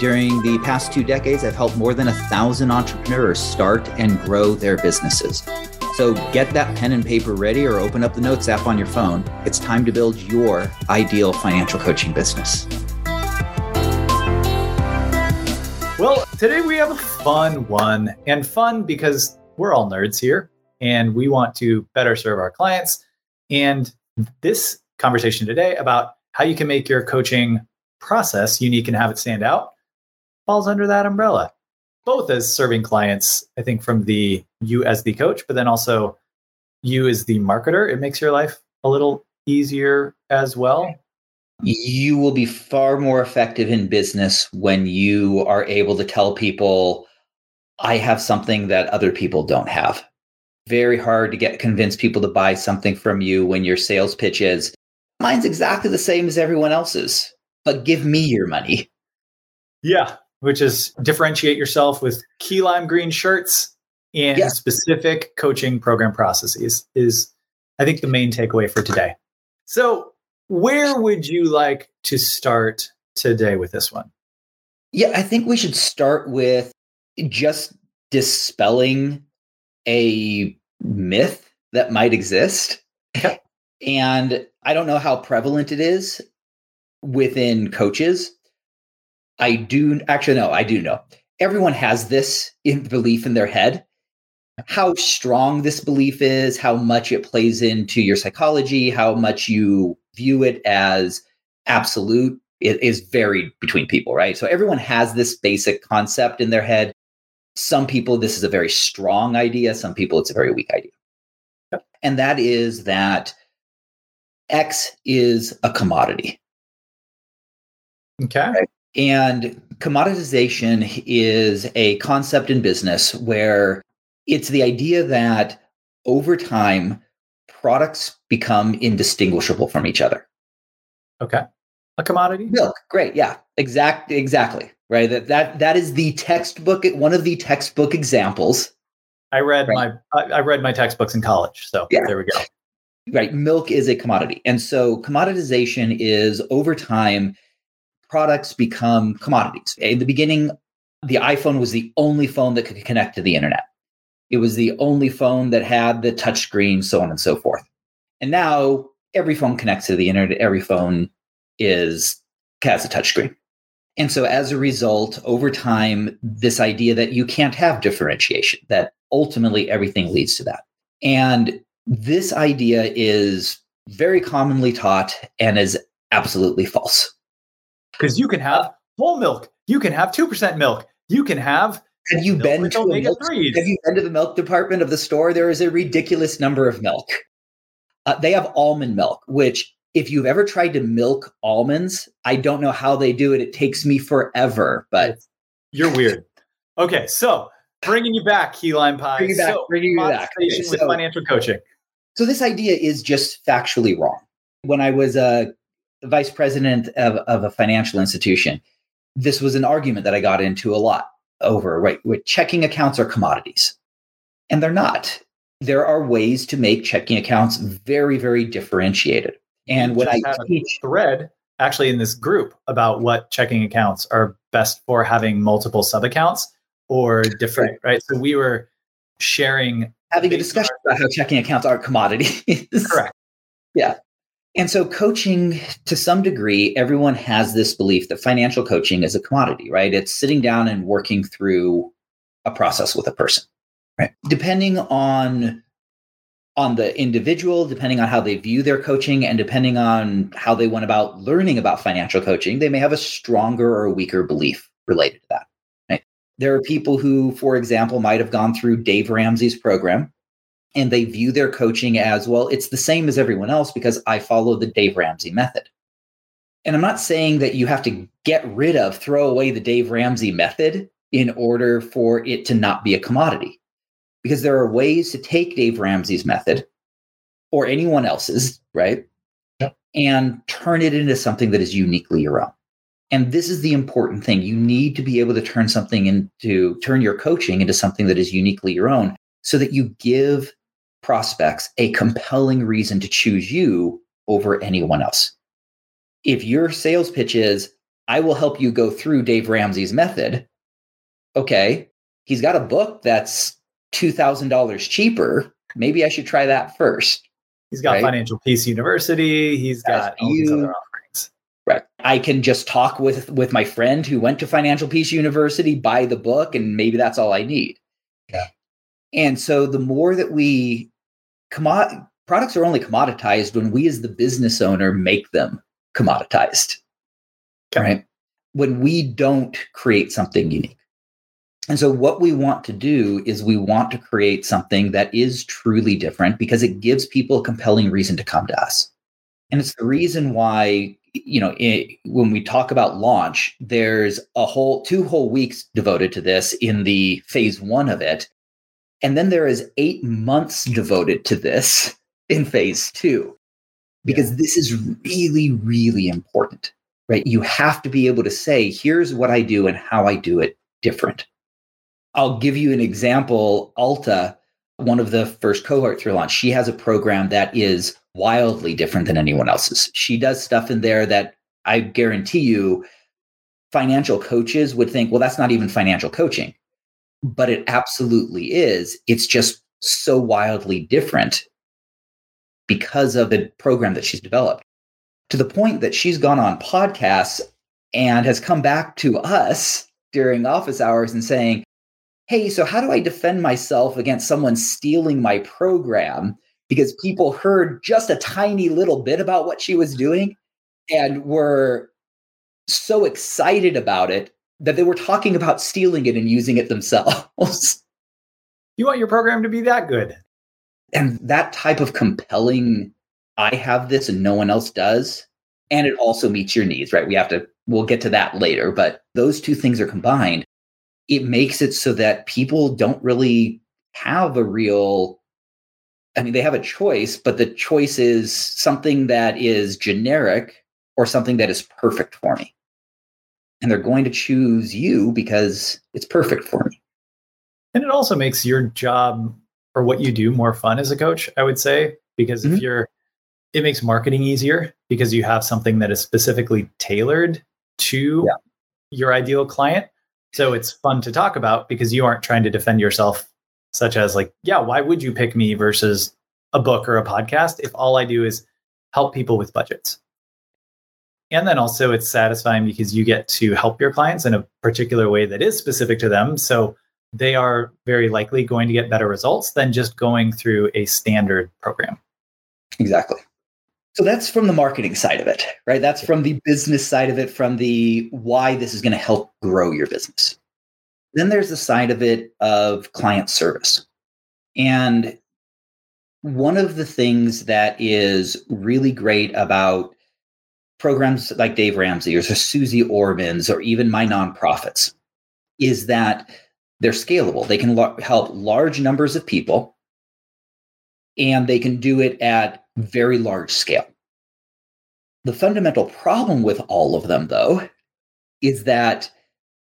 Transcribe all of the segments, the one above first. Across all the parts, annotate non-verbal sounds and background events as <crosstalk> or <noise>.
during the past two decades, I've helped more than a thousand entrepreneurs start and grow their businesses. So get that pen and paper ready or open up the Notes app on your phone. It's time to build your ideal financial coaching business. Well, today we have a fun one, and fun because we're all nerds here and we want to better serve our clients. And this conversation today about how you can make your coaching process unique and have it stand out falls under that umbrella both as serving clients i think from the you as the coach but then also you as the marketer. It makes your life a little easier as well. You will be far more effective in business when you are able to tell people i have something that other people don't have. Very hard to get convince people to buy something from you when your sales pitch is mine's exactly the same as everyone else's but give me your money. Yeah which is differentiate yourself with key lime green shirts and specific coaching program processes is i think the main takeaway for today so where would you like to start today with this one yeah i think we should start with just dispelling a myth that might exist. Okay. And I don't know how prevalent it is within coaches. I do actually know, I do know. Everyone has this in belief in their head. How strong this belief is, how much it plays into your psychology, how much you view it as absolute it is varied between people, right? So everyone has this basic concept in their head some people, this is a very strong idea. Some people, it's a very weak idea. Yep. And that is that X is a commodity. Okay. Right? And commoditization is a concept in business where it's the idea that over time, products become indistinguishable from each other. Okay. A commodity? Milk. Great. Yeah. Exact exactly right? That that that is the textbook, one of the textbook examples. I read right? my I read my textbooks in college, so yeah. there we go. Right, milk is a commodity, and so commoditization is over time, products become commodities. In the beginning, the iPhone was the only phone that could connect to the internet. It was the only phone that had the touchscreen, so on and so forth. And now every phone connects to the internet. Every phone is has a touchscreen. And so as a result, over time, this idea that you can't have differentiation, that ultimately everything leads to that. And this idea is very commonly taught and is absolutely false. Because you can have whole milk, you can have 2% milk, you can have have you been to a milk, have you been to the milk department of the store? There is a ridiculous number of milk. Uh, they have almond milk, which if you've ever tried to milk almonds, I don't know how they do it. It takes me forever, but you're weird. Okay, so bringing you back, key lime pie. Bringing back, so, bringing you back. Okay, with so, financial coaching. So this idea is just factually wrong. When I was a vice president of, of a financial institution, this was an argument that I got into a lot over. Right, with checking accounts are commodities, and they're not. There are ways to make checking accounts very, very differentiated. And when I teach thread actually in this group about what checking accounts are best for having multiple sub accounts or different, right. right? So we were sharing having a discussion about how checking accounts are commodities. Correct. <laughs> Yeah. And so coaching to some degree, everyone has this belief that financial coaching is a commodity, right? It's sitting down and working through a process with a person. Right. Depending on on the individual, depending on how they view their coaching and depending on how they went about learning about financial coaching, they may have a stronger or weaker belief related to that. Right? There are people who, for example, might have gone through Dave Ramsey's program and they view their coaching as well, it's the same as everyone else because I follow the Dave Ramsey method. And I'm not saying that you have to get rid of, throw away the Dave Ramsey method in order for it to not be a commodity because there are ways to take Dave Ramsey's method or anyone else's, right? Yep. And turn it into something that is uniquely your own. And this is the important thing. You need to be able to turn something into, turn your coaching into something that is uniquely your own so that you give prospects a compelling reason to choose you over anyone else. If your sales pitch is, I will help you go through Dave Ramsey's method, okay, he's got a book that's $2,000 cheaper. Maybe I should try that first. He's got right? Financial Peace University. He's got all these other offerings. Right. I can just talk with with my friend who went to Financial Peace University, buy the book, and maybe that's all I need. Yeah. And so the more that we commod products are only commoditized when we as the business owner make them commoditized. Okay. Right. When we don't create something unique. And so, what we want to do is we want to create something that is truly different because it gives people a compelling reason to come to us. And it's the reason why, you know, it, when we talk about launch, there's a whole two whole weeks devoted to this in the phase one of it. And then there is eight months devoted to this in phase two, because yeah. this is really, really important, right? You have to be able to say, here's what I do and how I do it different I'll give you an example. Alta, one of the first cohorts through launch, she has a program that is wildly different than anyone else's. She does stuff in there that I guarantee you financial coaches would think, well, that's not even financial coaching. But it absolutely is. It's just so wildly different because of the program that she's developed to the point that she's gone on podcasts and has come back to us during office hours and saying, hey, so how do I defend myself against someone stealing my program? Because people heard just a tiny little bit about what she was doing and were so excited about it that they were talking about stealing it and using it themselves. <laughs> You want your program to be that good. And that type of compelling, I have this and no one else does. And it also meets your needs, right? We have to, we'll get to that later, but those two things are combined it makes it so that people don't really have a real I mean, they have a choice, but the choice is something that is generic or something that is perfect for me. And they're going to choose you because it's perfect for me. And it also makes your job or what you do more fun as a coach, I would say, because mm-hmm. if you're, it makes marketing easier because you have something that is specifically tailored to yeah. your ideal client so it's fun to talk about because you aren't trying to defend yourself, such as like, yeah, why would you pick me versus a book or a podcast if all I do is help people with budgets? And then also it's satisfying because you get to help your clients in a particular way that is specific to them. So they are very likely going to get better results than just going through a standard program. Exactly. So that's from the marketing side of it, right? That's from the business side of it, from the why this is going to help grow your business. Then there's the side of it of client service. And one of the things that is really great about programs like Dave Ramsey or Suze Orman's or even my nonprofits is that they're scalable. They can lo- help large numbers of people and they can do it at very large scale. The fundamental problem with all of them, though, is that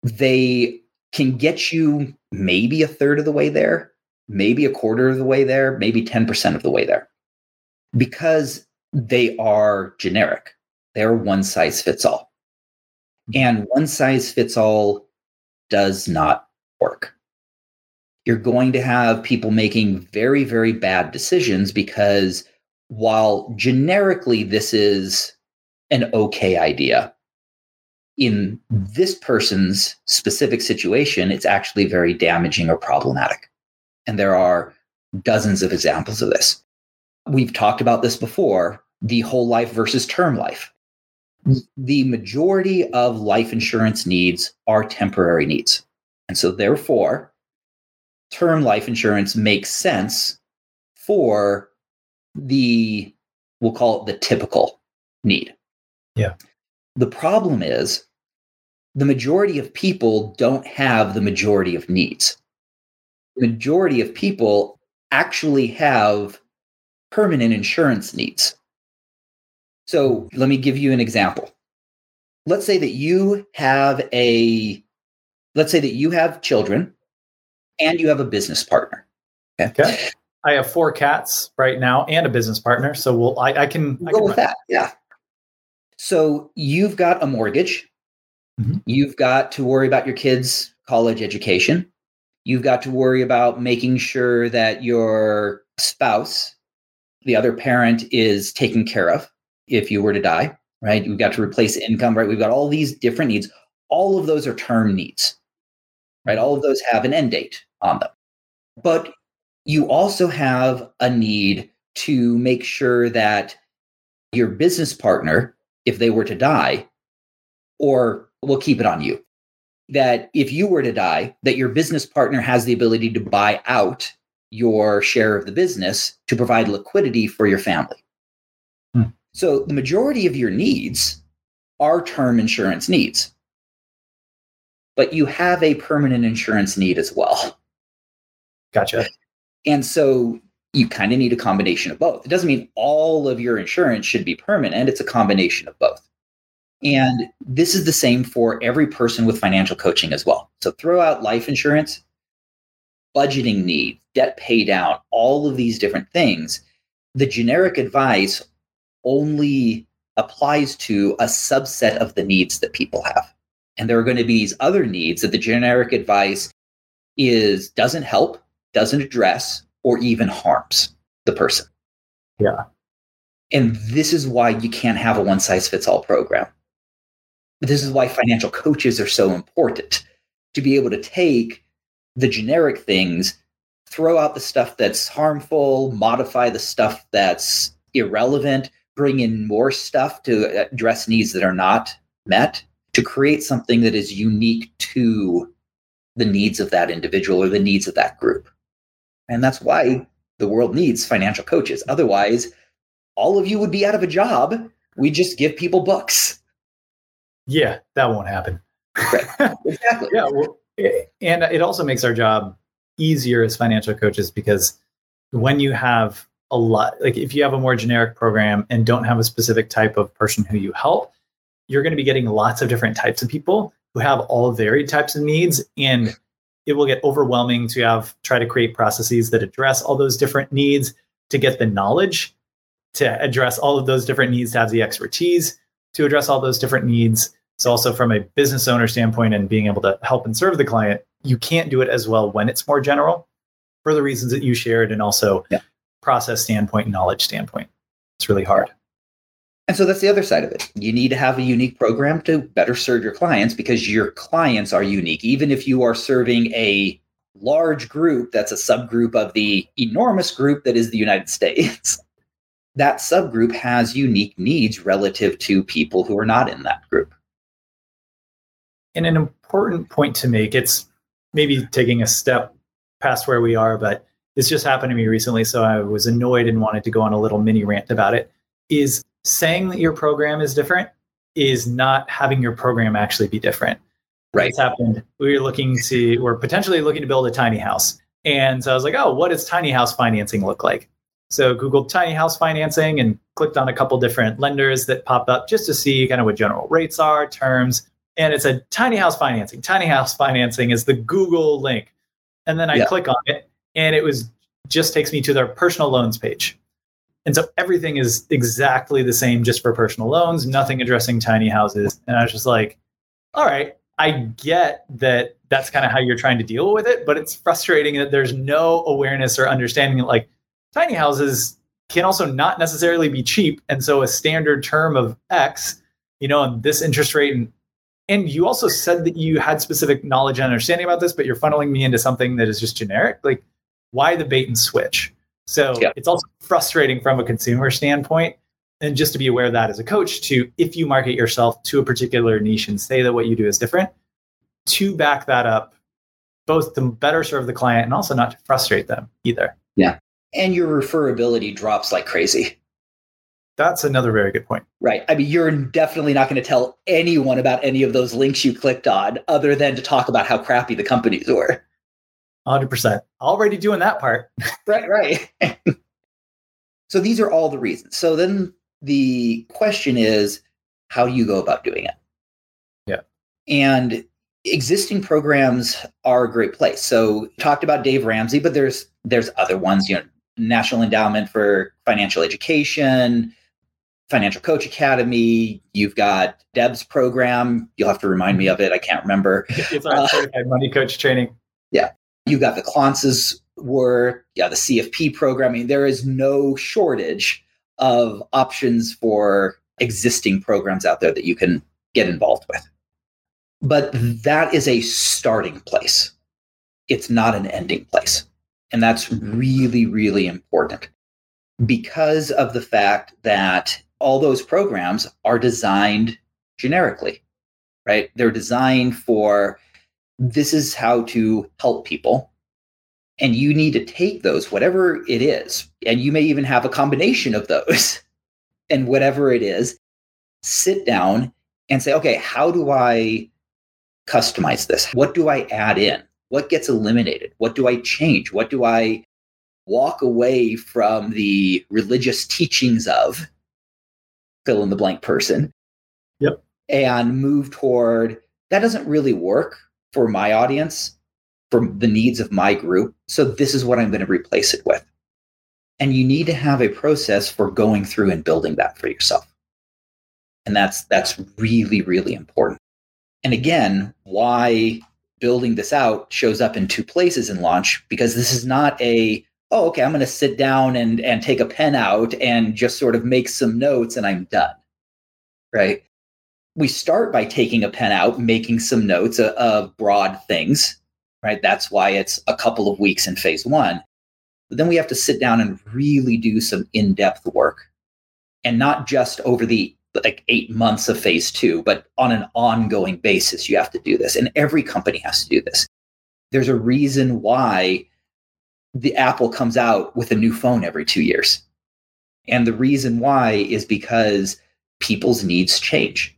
they can get you maybe a third of the way there, maybe a quarter of the way there, maybe 10% of the way there because they are generic. They're one size fits all. Mm-hmm. And one size fits all does not work. You're going to have people making very, very bad decisions because while generically this is an okay idea, in this person's specific situation, it's actually very damaging or problematic. And there are dozens of examples of this. We've talked about this before the whole life versus term life. The majority of life insurance needs are temporary needs. And so, therefore, term life insurance makes sense for the, we'll call it the typical need. Yeah. The problem is the majority of people don't have the majority of needs. the majority of people actually have permanent insurance needs. So let me give you an example. Let's say that you have a let's say that you have children and you have a business partner. Okay. okay. I have four cats right now and a business partner. So we'll I, I can we'll I go can with that. Yeah. So you've got a mortgage. Mm-hmm. You've got to worry about your kids' college education. You've got to worry about making sure that your spouse, the other parent, is taken care of if you were to die, right? You've got to mm-hmm. replace income, right? We've got all these different needs. All of those are term needs, right? All of those have an end date on them. But you also have a need to make sure that your business partner, if they were to die, or we'll keep it on you, that if you were to die, that your business partner has the ability to buy out your share of the business to provide liquidity for your family. So the majority of your needs are term insurance needs. But you have a permanent insurance need as well. Gotcha. And so you kind of need a combination of both. It doesn't mean all of your insurance should be permanent, it's a combination of both. And this is the same for every person with financial coaching as well. So throw out life insurance, budgeting needs, debt pay down, all of these different things. The generic advice only applies to a subset of the needs that people have. And there are going to be these other needs that the generic advice is doesn't help, doesn't address, or even harms the person. Yeah. And this is why you can't have a one size fits all program. This is why financial coaches are so important to be able to take the generic things, throw out the stuff that's harmful, modify the stuff that's irrelevant, bring in more stuff to address needs that are not met, to create something that is unique to the needs of that individual or the needs of that group. And that's why the world needs financial coaches. Otherwise, all of you would be out of a job. We just give people books. Yeah, that won't happen. Right. <laughs> Exactly. yeah. Well, and it also makes our job easier as financial coaches because when you have a lot, like if you have a more generic program and don't have a specific type of person who you help, you're going to be getting lots of different types of people who have all varied types of needs. And it will get overwhelming to have try to create processes that address all those different needs to get the knowledge to address all of those different needs to have the expertise to address all those different needs. So, also from a business owner standpoint and being able to help and serve the client, you can't do it as well when it's more general for the reasons that you shared and also yeah. Process standpoint, knowledge standpoint. It's really hard. And so that's the other side of it. You need to have a unique program to better serve your clients because your clients are unique. Even if you are serving a large group that's a subgroup of the enormous group that is the United States, <laughs> that subgroup has unique needs relative to people who are not in that group. And an important point to make, it's maybe taking a step past where we are, but this just happened to me recently. So I was annoyed and wanted to go on a little mini rant about it. Is saying that your program is different is not having your program actually be different. Right. It's happened. We were looking to, we're potentially looking to build a tiny house. And so I was like, oh, what does tiny house financing look like? So Googled tiny house financing and clicked on a couple different lenders that pop up just to see kind of what general rates are, terms. And it said tiny house financing. Tiny house financing is the Google link. And then I yeah. click on it and it was just takes me to their personal loans page. And so everything is exactly the same just for personal loans, nothing addressing tiny houses. And I was just like, all right, I get that that's kind of how you're trying to deal with it, but it's frustrating that there's no awareness or understanding that like tiny houses can also not necessarily be cheap. And so a standard term of X, you know, and this interest rate and and you also said that you had specific knowledge and understanding about this, but you're funneling me into something that is just generic. Like, why the bait and switch? So yeah. it's also frustrating from a consumer standpoint. And just to be aware of that as a coach, to if you market yourself to a particular niche and say that what you do is different, to back that up, both to better serve the client and also not to frustrate them either. Yeah and your referability drops like crazy. That's another very good point. Right. I mean, you're definitely not going to tell anyone about any of those links you clicked on other than to talk about how crappy the companies were. 100%. Already doing that part. <laughs> right, right. <laughs> so these are all the reasons. So then the question is how do you go about doing it? Yeah. And existing programs are a great place. So talked about Dave Ramsey, but there's there's other ones, you know, National Endowment for Financial Education, Financial Coach Academy. You've got Deb's program. You'll have to remind me of it. I can't remember. It's our uh, certified money coach training. Yeah. You got the Klontz's work. Yeah, the CFP programming. There is no shortage of options for existing programs out there that you can get involved with. But that is a starting place. It's not an ending place. And that's really, really important because of the fact that all those programs are designed generically, right? They're designed for this is how to help people. And you need to take those, whatever it is, and you may even have a combination of those <laughs> and whatever it is, sit down and say, okay, how do I customize this? What do I add in? What gets eliminated? What do I change? What do I walk away from the religious teachings of fill in the blank person? Yep. And move toward that doesn't really work for my audience, for the needs of my group. So this is what I'm going to replace it with. And you need to have a process for going through and building that for yourself. And that's that's really, really important. And again, why building this out shows up in two places in launch because this is not a oh okay i'm going to sit down and and take a pen out and just sort of make some notes and i'm done right we start by taking a pen out making some notes of, of broad things right that's why it's a couple of weeks in phase one but then we have to sit down and really do some in-depth work and not just over the like eight months of phase two, but on an ongoing basis, you have to do this. And every company has to do this. There's a reason why the Apple comes out with a new phone every two years. And the reason why is because people's needs change.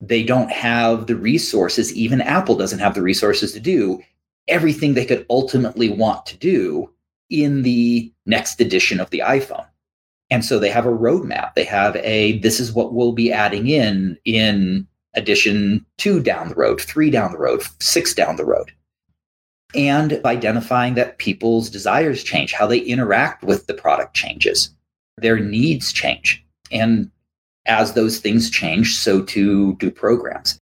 They don't have the resources, even Apple doesn't have the resources to do everything they could ultimately want to do in the next edition of the iPhone. And so they have a roadmap. They have a this is what we'll be adding in in edition two down the road, three down the road, six down the road. And identifying that people's desires change, how they interact with the product changes, their needs change. And as those things change, so too do programs.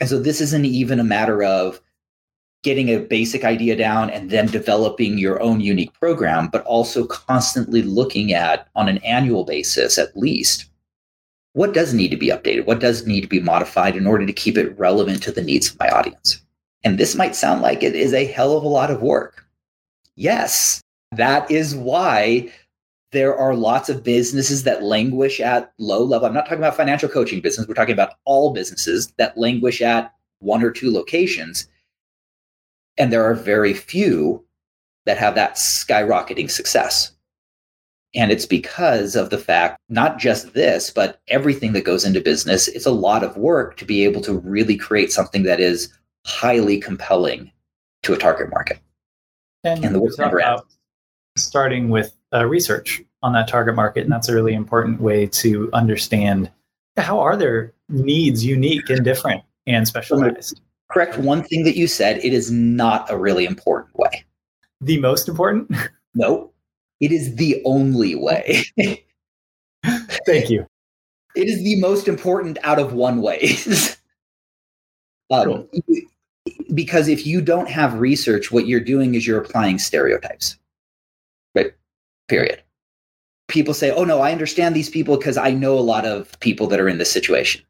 And so this isn't even a matter of getting a basic idea down and then developing your own unique program, but also constantly looking at on an annual basis at least what does need to be updated, what does need to be modified in order to keep it relevant to the needs of my audience. And this might sound like it is a hell of a lot of work. Yes, that is why there are lots of businesses that languish at low level. I'm not talking about financial coaching business. We're talking about all businesses that languish at one or two locations and there are very few that have that skyrocketing success. And it's because of the fact, not just this, but everything that goes into business, it's a lot of work to be able to really create something that is highly compelling to a target market. And, and the work never ends. Starting with uh, research on that target market. And that's a really important way to understand how are their needs unique and different and specialized correct one thing that you said. It is not a really important way. The most important? <laughs> No, it is the only way. <laughs> Thank you. It is the most important out of one ways. <laughs> um, cool. Because if you don't have research, what you're doing is you're applying stereotypes. Period. People say, oh, no, I understand these people because I know a lot of people that are in this situation.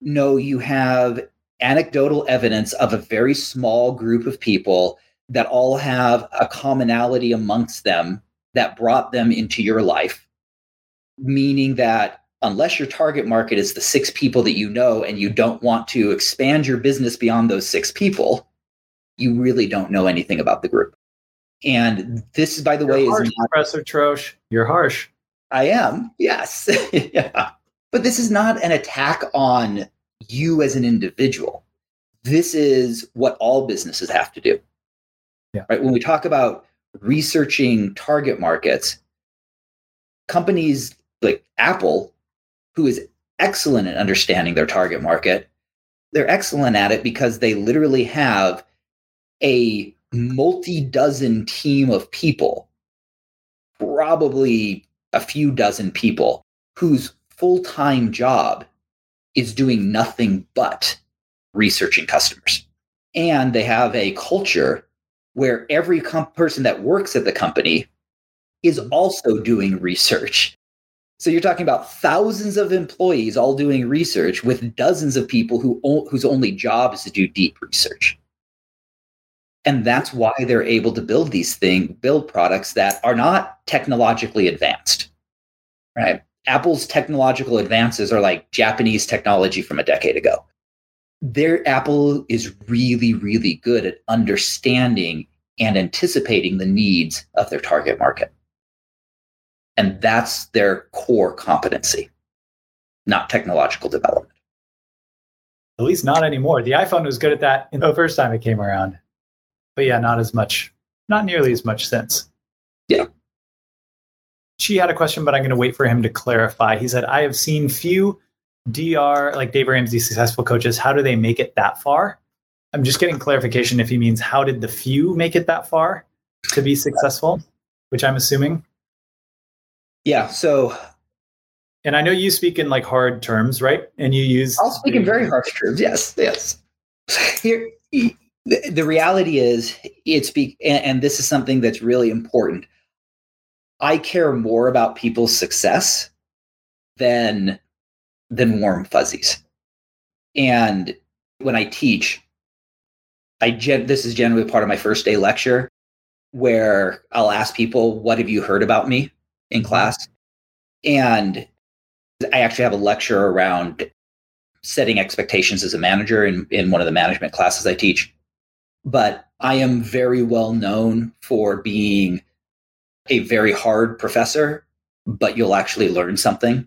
No, you have anecdotal evidence of a very small group of people that all have a commonality amongst them that brought them into your life, meaning that unless your target market is the six people that you know and you don't want to expand your business beyond those six people, you really don't know anything about the group. And this, by the You're way, harsh, is not, Professor Troche. You're harsh. I am, yes. <laughs> yeah. But this is not an attack on you as an individual. This is what all businesses have to do. Yeah. Right. When we talk about researching target markets, companies like Apple, who is excellent at understanding their target market, they're excellent at it because they literally have a multi dozen team of people, probably a few dozen people, whose full time job is doing nothing but researching customers. And they have a culture where every com- person that works at the company is mm-hmm. also doing research. So you're talking about thousands of employees all doing research with dozens of people who whose only job is to do deep research. And that's mm-hmm. why they're able to build these things, build products that are not technologically advanced. Right? Apple's technological advances are like Japanese technology from a decade ago. Their Apple is really, really good at understanding and anticipating the needs of their target market. And that's their core competency, not technological development. At least not anymore. The iPhone was good at that in the first time it came around. But yeah, not as much, not nearly as much since. Yeah. She had a question, but I'm going to wait for him to clarify. He said, I have seen few DR, like Dave Ramsey successful coaches. How do they make it that far? I'm just getting clarification if he means how did the few make it that far to be successful, which I'm assuming. Yeah. So, and I know you speak in like hard terms, right? And you use. I'll speak in very harsh terms. Yes. Yes. <laughs> Here, the, the reality is, it's be, and, and this is something that's really important. I care more about people's success than than warm fuzzies. And when I teach, I gen- this is generally part of my first day lecture where I'll ask people, "What have you heard about me?" in mm-hmm. class, and I actually have a lecture around setting expectations as a manager in, in one of the management classes I teach. But I am very well known for being a very hard professor, but you'll actually learn something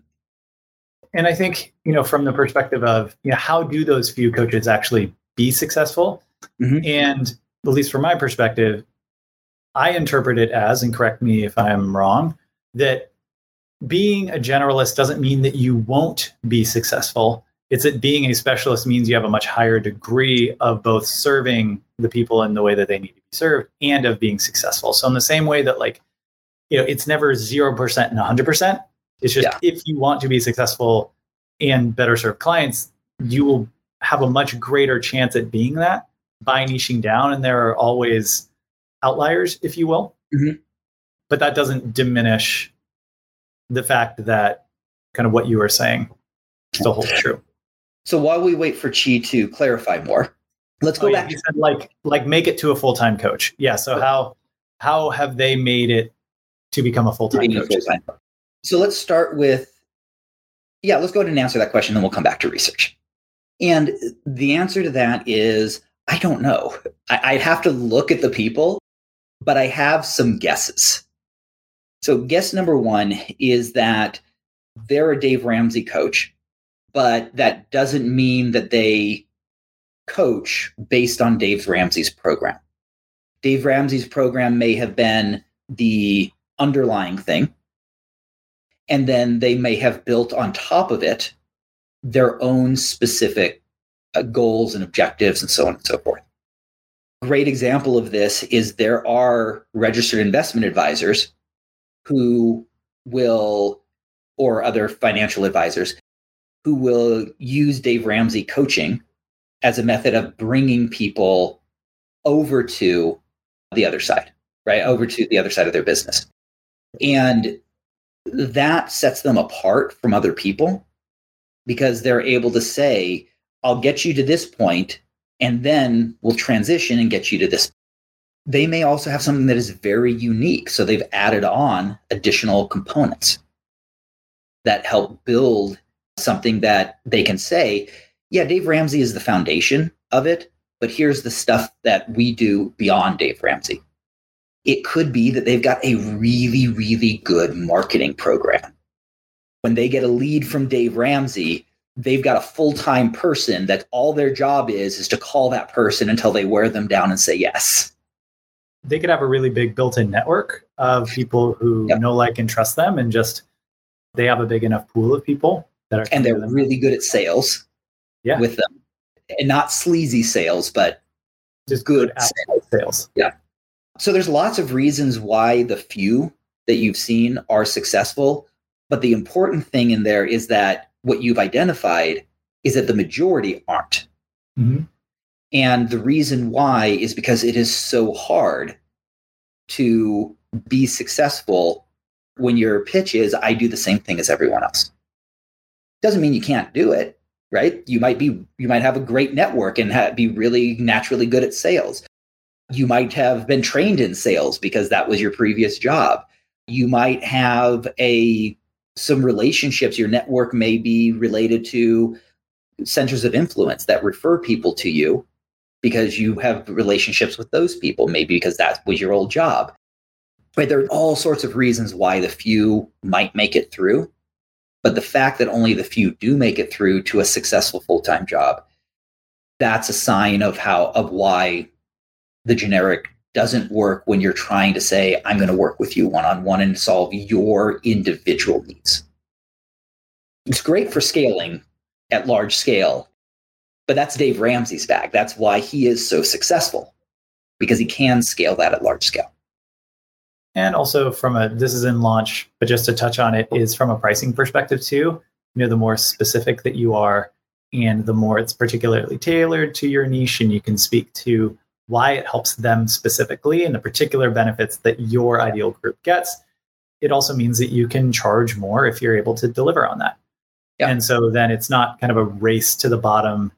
and I think you know from the perspective of you know how do those few coaches actually be successful, mm-hmm. and at least from my perspective, I interpret it as, and correct me if I'm wrong, that being a generalist doesn't mean that you won't be successful. It's that being a specialist means you have a much higher degree of both serving the people in the way that they need to be served and of being successful. So in the same way that like, you know, it's never 0% and 100%, it's just yeah. if you want to be successful and better serve clients, you will have a much greater chance at being that by niching down. And there are always outliers, if you will. Mm-hmm. But that doesn't diminish the fact that kind of what you were saying still holds true. So while we wait for Chi to clarify more, let's go oh, back. Yeah, said like like make it to a full time coach. Yeah. So how how have they made it to become a full time coach? Full-time. So let's start with, yeah, let's go ahead and answer that question, then we'll come back to research. And the answer to that is I don't know. I, would have to look at the people, but I have some guesses. So, guess number one is that they're a Dave Ramsey coach, but that doesn't mean that they coach based on Dave Ramsey's program. Dave Ramsey's program may have been the underlying thing, and then they may have built on top of it their own specific uh, goals and objectives and so on and so forth. Great example of this is there are registered investment advisors who will, or other financial advisors, who will use Dave Ramsey coaching as a method of bringing people over to the other side, right? Over to the other side of their business. And that sets them apart from other people because they're able to say, I'll get you to this point, and then we'll transition and get you to this. They may also have something that is very unique. So they've added on additional components that help build something that they can say, yeah, Dave Ramsey is the foundation of it, but here's the stuff that we do beyond Dave Ramsey it could be that they've got a really, really good marketing program. When they get a lead from Dave Ramsey, they've got a full time person that all their job is is to call that person until they wear them down and say yes. they could have a really big built-in network of people who yep. know, like, and trust them, and just they have a big enough pool of people that are and they're really good at sales. Yeah. with them, and not sleazy sales, but just good, good sales. sales. Yeah. So there's lots of reasons why the few that you've seen are successful, but the important thing in there is that what you've identified is that the majority aren't. Mm-hmm. And the reason why is because it is so hard to be successful when your pitch is, I do the same thing as everyone else. Doesn't mean you can't do it, right? You might be, you might have a great network and ha- be really naturally good at sales. You might have been trained in sales because that was your previous job. You might have a some relationships. Your network may be related to centers of influence that refer people to you because you have relationships with those people, maybe because that was your old job. Right? There are all sorts of reasons why the few might make it through. But the fact that only the few do make it through to a successful full-time job, that's a sign of how of why the generic doesn't work when you're trying to say, I'm going to work with you one-on-one and solve your individual needs. It's great for scaling at large scale but that's Dave Ramsey's bag. That's why he is so successful because he can scale that at large scale. And also from a this is in launch, but just to touch on it is from a pricing perspective too. You know, the more specific that you are and the more it's particularly tailored to your niche and you can speak to why it helps them specifically and the particular benefits that your ideal group gets, it also means that you can charge more if you're able to deliver on that. Yeah. And so then it's not kind of a race to the bottom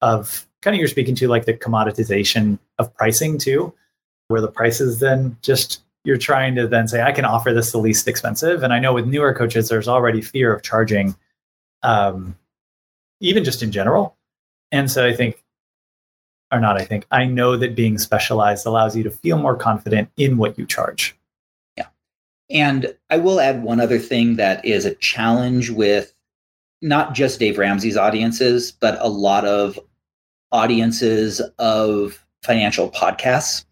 of kind of you're speaking to like the commoditization of pricing too, where the prices then just you're trying to then say I can offer this the least expensive. And I know with newer coaches, there's already fear of charging, um, even just in general. And so I think, or not, I think I know that being specialized allows you to feel more confident in what you charge. Yeah, and I will add one other thing that is a challenge with not just Dave Ramsey's audiences, but a lot of audiences of financial podcasts.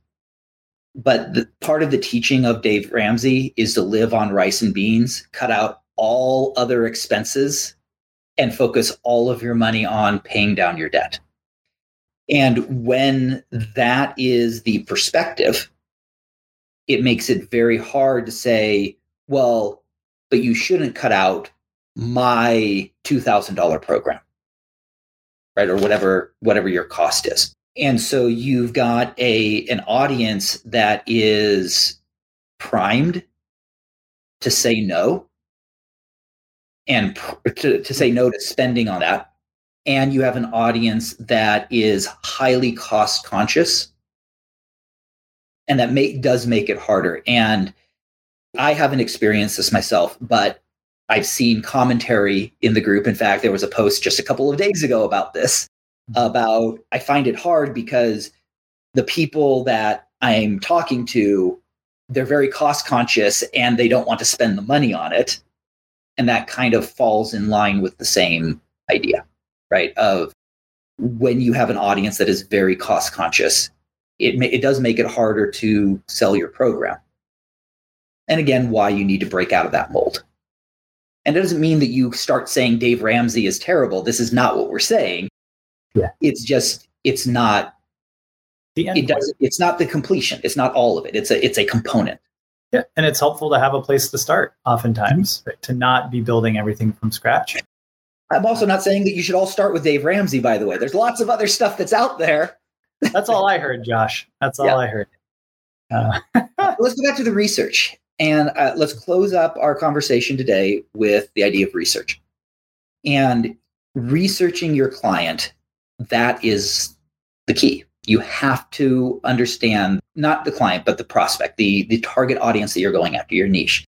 But the, part of the teaching of Dave Ramsey is to live on rice and beans, cut out all other expenses, and focus all of your money on paying down your debt. And when that is the perspective, it makes it very hard to say, well, but you shouldn't cut out my $2,000 program right? Or whatever whatever your cost is. And so you've got a an audience that is primed to say no and pr- to, to say no to spending on that. And you have an audience that is highly cost conscious. And that may, does make it harder. And I haven't experienced this myself, but I've seen commentary in the group. In fact, there was a post just a couple of days ago about this. Mm-hmm. About I find it hard because the people that I'm talking to, they're very cost conscious and they don't want to spend the money on it. And that kind of falls in line with the same idea, right? Of when you have an audience that is very cost conscious, it, may, it does make it harder to sell your program. And again, why you need to break out of that mold. And it doesn't mean that you start saying Dave Ramsey is terrible. This is not what we're saying. Yeah. It's just it's not the end it doesn't it's not the completion. It's not all of it. It's a it's a component. Yeah. And it's helpful to have a place to start oftentimes, mm-hmm. right? to not be building everything from scratch. I'm also not saying that you should all start with Dave Ramsey, by the way. There's lots of other stuff that's out there. that's all I heard, Josh. That's all yeah. I heard. Uh, <laughs> Let's go back to the research. And uh, let's close up our conversation today with the idea of research. And researching your client, that is the key. You have to understand not the client, but the prospect, the, the target audience that you're going after, your niche.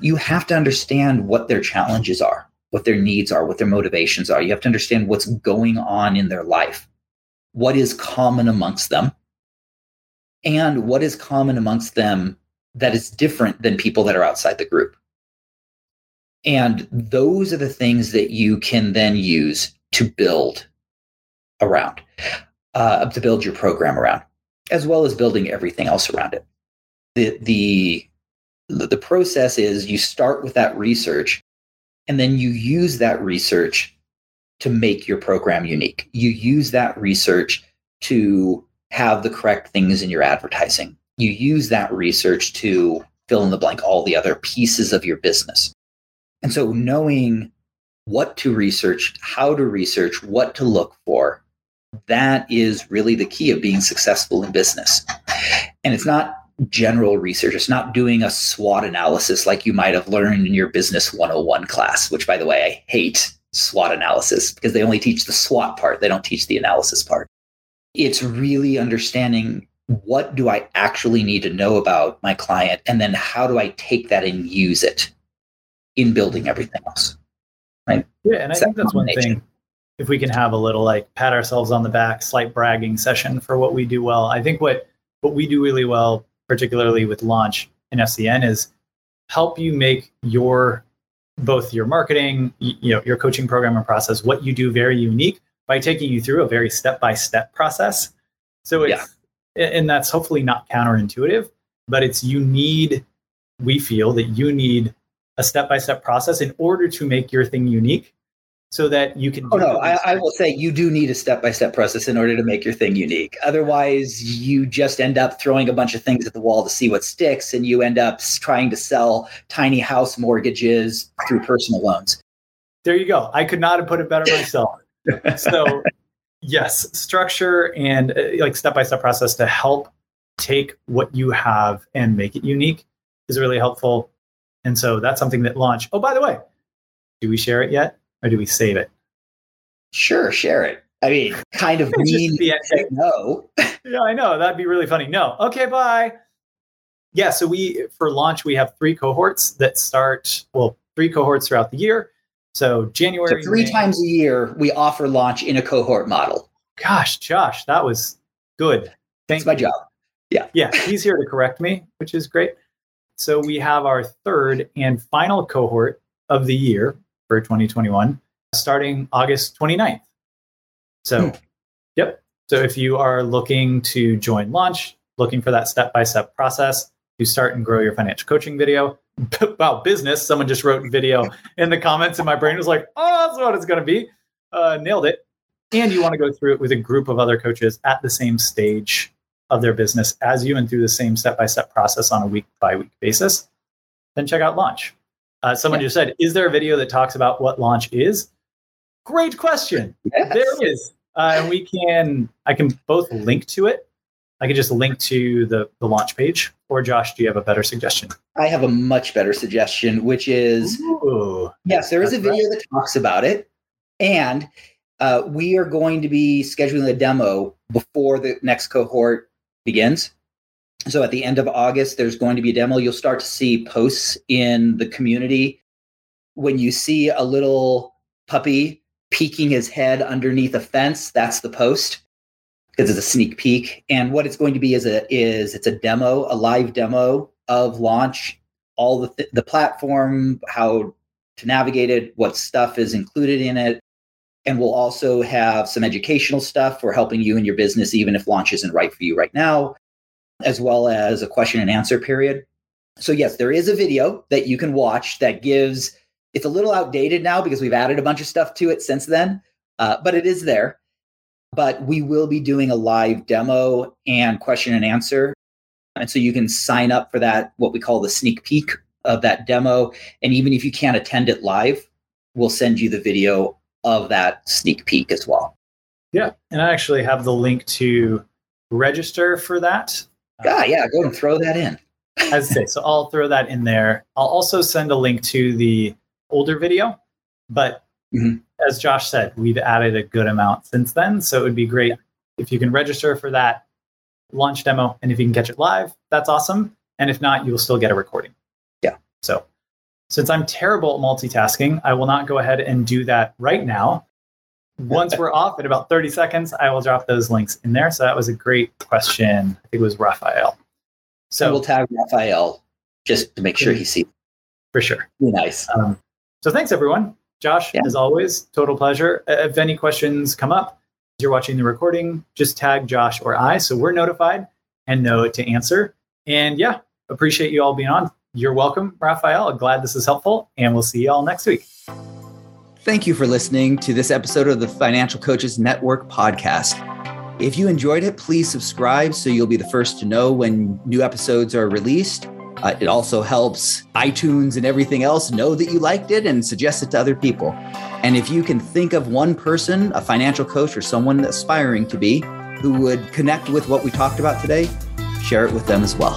You have to understand what their challenges are, what their needs are, what their motivations are. You have to understand what's going on in their life, what is common amongst them, and what is common amongst them that is different than people that are outside the group. And those are the things that you can then use to build around, uh, to build your program around. as well as building everything else around it. The, the, the process is you start with that research and then you use that research to make your program unique. You use that research to have the correct things in your advertising. You use that research to fill in the blank all the other pieces of your business. And so knowing what to research, how to research, what to look for, that is really the key of being successful in business. And it's not general research. It's not doing a SWOT analysis like you might have learned in your business 101 class, which by the way, I hate SWOT analysis because they only teach the SWOT part. They don't teach the analysis part. It's really understanding what do I actually need to know about my client and then how do I take that and use it in building everything else. Right? Yeah, and I think that's one thing if we can have a little like pat ourselves on the back, slight bragging session for what we do well. I think what what we do really well, particularly with launch and FCN, is help you make your both your marketing, you know, your coaching program and process, what you do very unique by taking you through a very step by step process. So it's yeah. and that's hopefully not counterintuitive, but it's you need we feel that you need a step by step process in order to make your thing unique so that you can. Oh no, I, I, will say you do need a step by step process in order to make your thing unique. Otherwise, you just end up throwing a bunch of things at the wall to see what sticks, and you end up trying to sell tiny house mortgages through personal loans. There you go. I could not have put it better myself. <laughs> so, yes, structure and uh, like step by step process to help take what you have and make it unique is really helpful. And so that's something that launch. Oh, by the way, do we share it yet? Or do we save it? Sure, share it. I mean, <laughs> kind of mean no. <laughs> yeah, I know. That'd be really funny. No. Okay, bye. Yeah, so we for launch we have three cohorts that start well, three cohorts throughout the year. So January. So three May. times a year we offer launch in a cohort model. Gosh, Josh, that was good. Thanks my job. Yeah. Yeah, he's here to correct me, which is great. So we have our third and final cohort of the year for 2021 starting August 29th. So, hmm. yep. So if you are looking to join launch, looking for that step by step process to start and grow your financial coaching video, <laughs> wow, business, someone just wrote video <laughs> in the comments, and my brain was like, oh, that's what it's going to be. Uh, nailed it. And you want to go through it with a group of other coaches at the same stage of their business as you and through the same step by step process on a week by week basis, then check out Launch. Uh, someone yeah. just said, "Is there a video that talks about what launch is?" Great question. Yes. There is, uh, and we can. I can both link to it. I can just link to the the launch page. Or Josh, do you have a better suggestion? I have a much better suggestion, which is Ooh, yes, there is a video right. that talks about it, and uh, we are going to be scheduling a demo before the next cohort begins. So at the end of August, there's going to be a demo. You'll start to see posts in the community. When you see a little puppy peeking his head underneath a fence, that's the post because it's a sneak peek. And what it's going to be is a is it's a demo, a live demo of launch, all the th- the platform, how to navigate it, what stuff is included in it. And we'll also have some educational stuff for helping you in your business, even if launch isn't right for you right now as well as a question and answer period. So, yes, there is a video that you can watch that gives it's a little outdated now because we've added a bunch of stuff to it since then, uh, but it is there. But we will be doing a live demo and question and answer. And so you can sign up for that, what we call the sneak peek of that demo. And even if you can't attend it live, we'll send you the video of that sneak peek as well. Yeah. And I actually have the link to register for that yeah, yeah, go and throw that in. as I say, so I'll throw that in there. I'll also send a link to the older video, but mm-hmm. as Josh said, we've added a good amount since then. So it would be great if you can register for that launch demo, and if you can catch it live, that's awesome. And if not, you will still get a recording. Yeah. So since I'm terrible at multitasking, I will not go ahead and do that right now. Once we're off in about 30 seconds, I will drop those links in there. So that was a great question. I think it was Raphael. So we'll tag Raphael just to make sure he sees. For sure. Be nice. Um, so thanks everyone. Josh, yeah. as always, total pleasure. If any questions come up, you're watching the recording, just tag Josh or I so we're notified. and know to answer. And yeah, appreciate you all being on. You're welcome, Raphael. I'm glad this is helpful, and we'll see you all next week. Thank you for listening to this episode of the Financial Coaches Network podcast. If you enjoyed it, please subscribe so you'll be the first to know when new episodes are released. Uh, it also helps iTunes and everything else know that you liked it and suggest it to other people. And if you can think of one person, a financial coach or someone aspiring to be, who would connect with what we talked about today, share it with them as well.